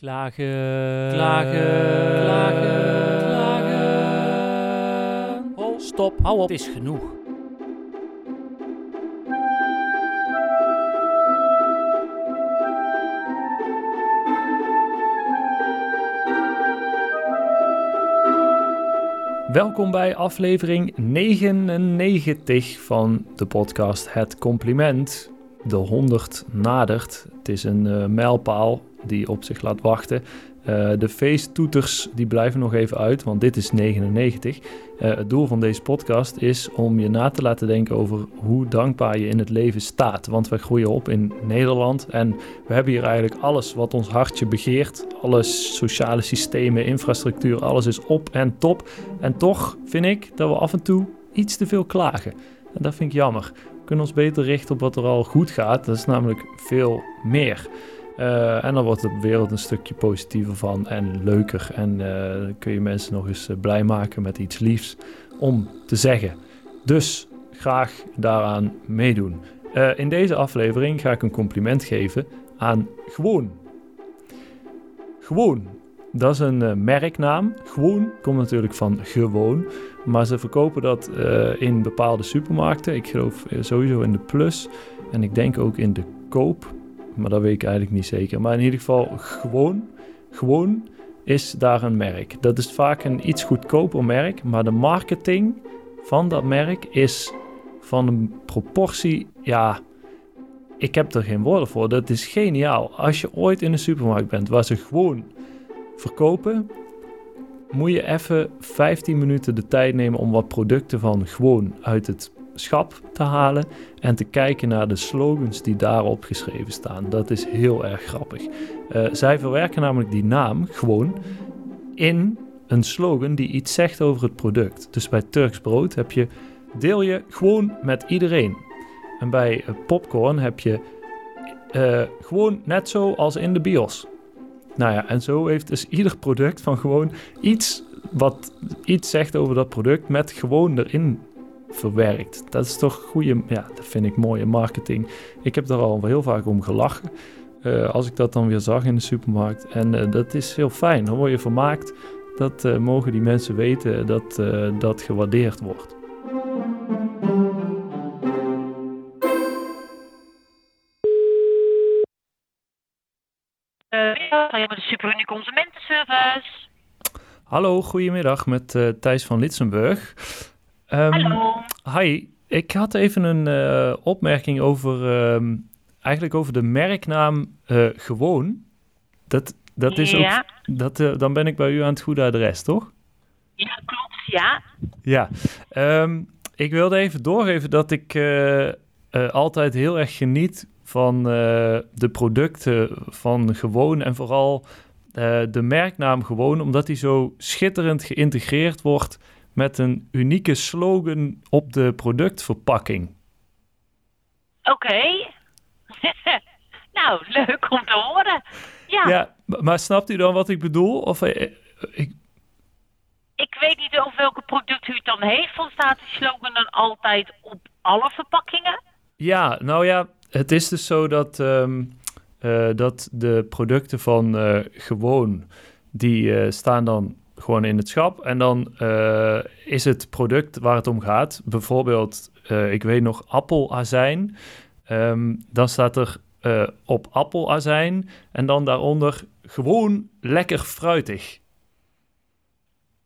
Klagen, klagen, klagen, klagen. Oh, stop, hou op, het is genoeg. Welkom bij aflevering 99 van de podcast Het Compliment. De 100 nadert. Het is een uh, mijlpaal die op zich laat wachten. Uh, de feesttoeters die blijven nog even uit, want dit is 99. Uh, het doel van deze podcast is om je na te laten denken over hoe dankbaar je in het leven staat. Want wij groeien op in Nederland en we hebben hier eigenlijk alles wat ons hartje begeert. Alle sociale systemen, infrastructuur, alles is op en top. En toch vind ik dat we af en toe iets te veel klagen. En dat vind ik jammer. We kunnen ons beter richten op wat er al goed gaat. Dat is namelijk veel meer. Uh, en dan wordt de wereld een stukje positiever van en leuker. En uh, kun je mensen nog eens uh, blij maken met iets liefs om te zeggen. Dus graag daaraan meedoen. in deze aflevering ga ik een compliment geven aan Gewoon. Gewoon. Dat is een merknaam. Gewoon komt natuurlijk van gewoon. Maar ze verkopen dat in bepaalde supermarkten. Ik geloof sowieso in de Plus. En ik denk ook in de Koop maar dat weet ik eigenlijk niet zeker. Maar in ieder geval gewoon, gewoon is daar een merk. Dat is vaak een iets goedkoper merk, maar de marketing van dat merk is van een proportie, ja, ik heb er geen woorden voor. Dat is geniaal. Als je ooit in een supermarkt bent waar ze gewoon verkopen, moet je even 15 minuten de tijd nemen om wat producten van gewoon uit het schap te halen en te kijken naar de slogans die daarop geschreven staan. Dat is heel erg grappig. Uh, zij verwerken namelijk die naam gewoon in een slogan die iets zegt over het product. Dus bij Turks brood heb je deel je gewoon met iedereen. En bij uh, popcorn heb je uh, gewoon net zo als in de bios. Nou ja, en zo heeft dus ieder product van gewoon iets wat iets zegt over dat product met gewoon erin verwerkt. Dat is toch goede, ja, dat vind ik mooie marketing. Ik heb daar al heel vaak om gelachen. Uh, als ik dat dan weer zag in de supermarkt. En uh, dat is heel fijn. Dan word je vermaakt. Dat uh, mogen die mensen weten dat dat gewaardeerd wordt. Consumentenservice. Hallo, goedemiddag met Thijs van Litsenburg. Um, Hallo. Hi, ik had even een uh, opmerking over, uh, eigenlijk over de merknaam uh, Gewoon. Dat, dat is ja. ook, dat, uh, dan ben ik bij u aan het goede adres, toch? Ja, klopt, ja. Ja, um, ik wilde even doorgeven dat ik altijd heel erg geniet van de producten van Gewoon en vooral de merknaam Gewoon, omdat die zo schitterend geïntegreerd wordt met een unieke slogan op de productverpakking. Oké. Okay. nou, leuk om te horen. Ja. ja, maar snapt u dan wat ik bedoel? Of, eh, eh, ik... ik weet niet over welke product u het dan heeft. Van staat die slogan dan altijd op alle verpakkingen? Ja, nou ja, het is dus zo dat, um, uh, dat de producten van uh, gewoon, die uh, staan dan gewoon in het schap. En dan uh, is het product waar het om gaat, bijvoorbeeld, uh, ik weet nog, appelazijn. Um, dan staat er uh, op appelazijn en dan daaronder gewoon lekker fruitig.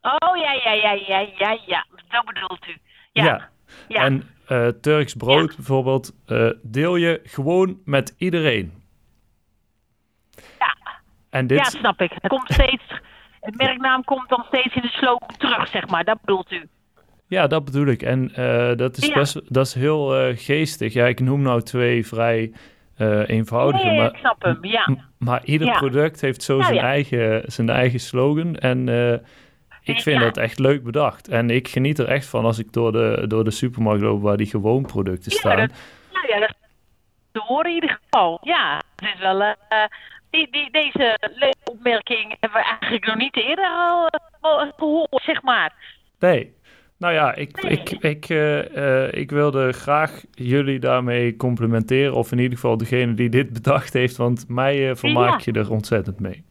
Oh ja, ja, ja, ja, ja, ja. Zo bedoelt u. Ja. ja. ja. En Turks brood ja. bijvoorbeeld deel je gewoon met iedereen. Ja. En dit... Ja, snap ik. Het komt steeds het merknaam komt dan steeds in de slogan terug, zeg maar. Dat bedoelt u? Ja, dat bedoel ik. En uh, dat, is ja. best, dat is heel uh, geestig. Ja, ik noem nou twee vrij uh, eenvoudige. Nee, maar, ik snap hem, ja. Maar ieder ja. product heeft zo zijn, Eigen, zijn eigen slogan. En ik vind dat echt leuk bedacht. En ik geniet er echt van als ik door de, door de supermarkt loop waar die gewoon producten staan. Dat, nou ja, dat, dat horen in ieder geval. Ja, het is wel die, die, deze opmerking hebben we eigenlijk nog niet eerder al gehoord, zeg maar. Nee. Nou ja, ik, nee. ik, ik, uh, uh, ik wilde graag jullie daarmee complimenteren. Of in ieder geval degene die dit bedacht heeft. Want mij uh, vermaak ja. je er ontzettend mee.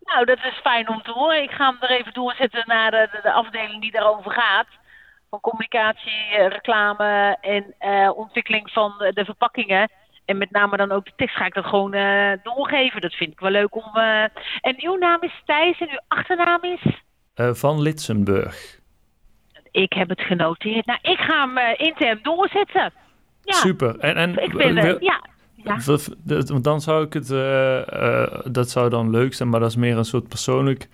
Nou, dat is fijn om te horen. Ik ga hem er even doorzetten naar de, de, de afdeling die daarover gaat. Van communicatie, eh, reclame en eh, ontwikkeling van de, de verpakkingen. En met name dan ook de tekst ga ik dat gewoon eh, doorgeven. Dat vind ik wel leuk om... eh, En uw naam is Thijs en uw achternaam is... Eh, van Litsenburg. Ik heb het genoteerd. Nou, ik ga hem intern doorzetten. Ja, Super. En, en ik ben... wil- ja, ja. want dan zou ik het, dat zou dan leuk zijn, maar dat is meer een soort persoonlijk,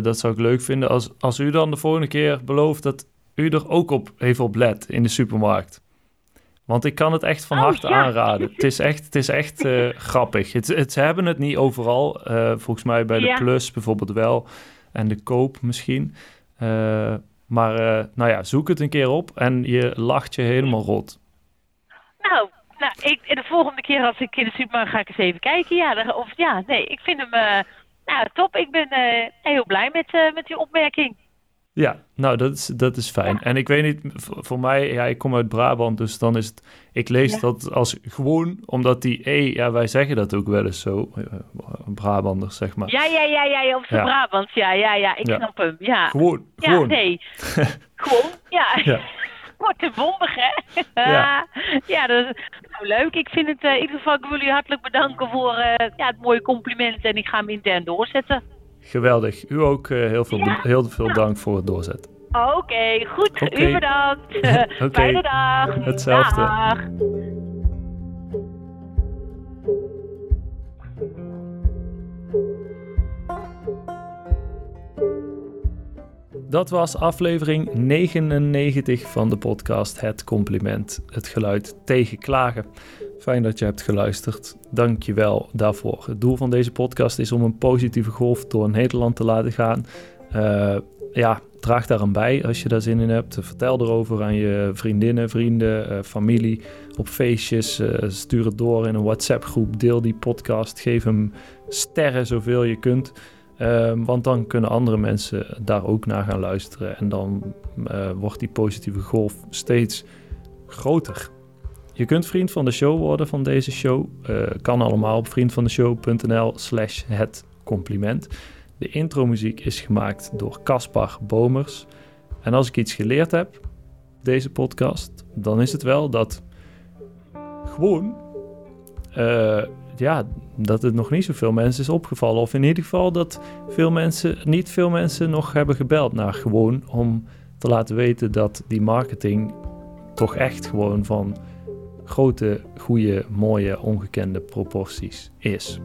dat zou ik leuk vinden. Als, als u dan de volgende keer belooft dat u er ook op even op let in de supermarkt. Want ik kan het echt van Oh, harte ja. aanraden. Het is echt, het is echt eh, grappig. Het, het, ze hebben het niet overal. eh, volgens mij bij de Ja. Plus bijvoorbeeld wel. En de Koop misschien. Eh, maar nou ja, zoek het een keer op en je lacht je helemaal rot. Nou, nou ik, de volgende keer als ik in de supermarkt ga ik eens even kijken. Ja, daar- of, ja nee, ik vind hem nou, top. Ik ben heel blij met, met die opmerking. Ja, nou, dat is, dat is fijn. En ik weet niet, voor mij, ja, ik kom uit Brabant, dus dan is het, ik lees Ja. dat als gewoon, omdat die E, ja, wij zeggen dat ook wel eens zo, eh, Brabanders, zeg maar. Ja, ja, ja, ja, op zijn Ja. Brabant. Ja, ja, ja, ik snap hem. Ja, Gewoon, ja gewoon. nee. gewoon, ja. Ja. Wordt te bondig, hè? Ja. ja, dat is nou, leuk. Ik vind het eh, in ieder geval, ik wil jullie hartelijk bedanken voor eh, ja, het mooie compliment. En ik ga hem intern doorzetten. Geweldig. U ook eh, heel, veel, Ja. heel veel dank voor het doorzetten. Oké, goed. Oké. U bedankt. Oké. Fijne dag. Hetzelfde. Dag. Dat was aflevering 99 van de podcast Het Compliment, het geluid tegen klagen. Fijn dat je hebt geluisterd. Dank je wel daarvoor. Het doel van deze podcast is om een positieve golf door Nederland te laten gaan. Eh, ja, draag daar aan bij als je daar zin in hebt. Vertel erover aan je vriendinnen, vrienden, eh, familie, op feestjes. Eh, stuur het door in een WhatsApp-groep. Deel die podcast. Geef hem sterren zoveel je kunt. Ehm, want dan kunnen andere mensen daar ook naar gaan luisteren. En dan wordt die positieve golf steeds groter. Je kunt vriend van de show worden van deze show. Eh, kan allemaal op vriendvandeshow.nl slash het compliment. De intromuziek is gemaakt door Caspar Bomers. En als ik iets geleerd heb, deze podcast, dan is het wel dat gewoon, eh, ja, dat het nog niet zoveel mensen is opgevallen. Of in ieder geval dat veel mensen, niet veel mensen nog hebben gebeld naar gewoon om te laten weten dat die marketing toch echt gewoon van grote, goede, mooie, ongekende proporties is.